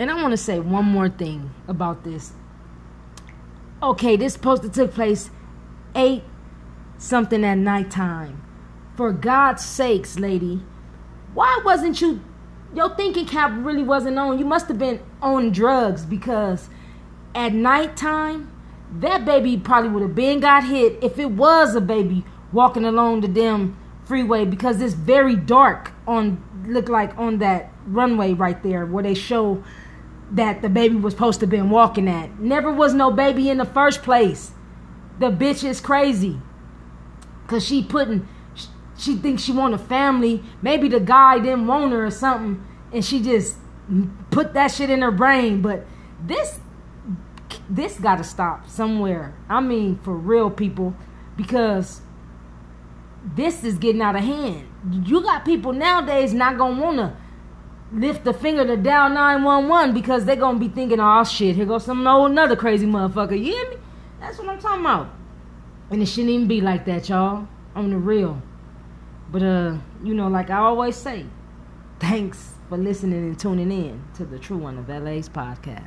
And I want to say one more thing about this. Okay, this supposed to took place eight something at nighttime. For God's sakes, lady, why wasn't you your thinking cap really wasn't on? You must have been on drugs because at nighttime, that baby probably would have been got hit if it was a baby walking along the damn freeway because it's very dark on look like on that runway right there where they show that the baby was supposed to been walking at. Never was no baby in the first place. The bitch is crazy. Cause she putting she thinks she want a family. Maybe the guy didn't want her or something, and she just put that shit in her brain. But this this got to stop somewhere. I mean, for real, people, because this is getting out of hand. You got people nowadays not gonna wanna lift the finger to dial 911 because they're gonna be thinking, oh shit, here goes some old another crazy motherfucker. You hear me? That's what I'm talking about. And it shouldn't even be like that, y'all. On the real. But uh, you know, like I always say, thanks for listening and tuning in to the True One of LA's podcast.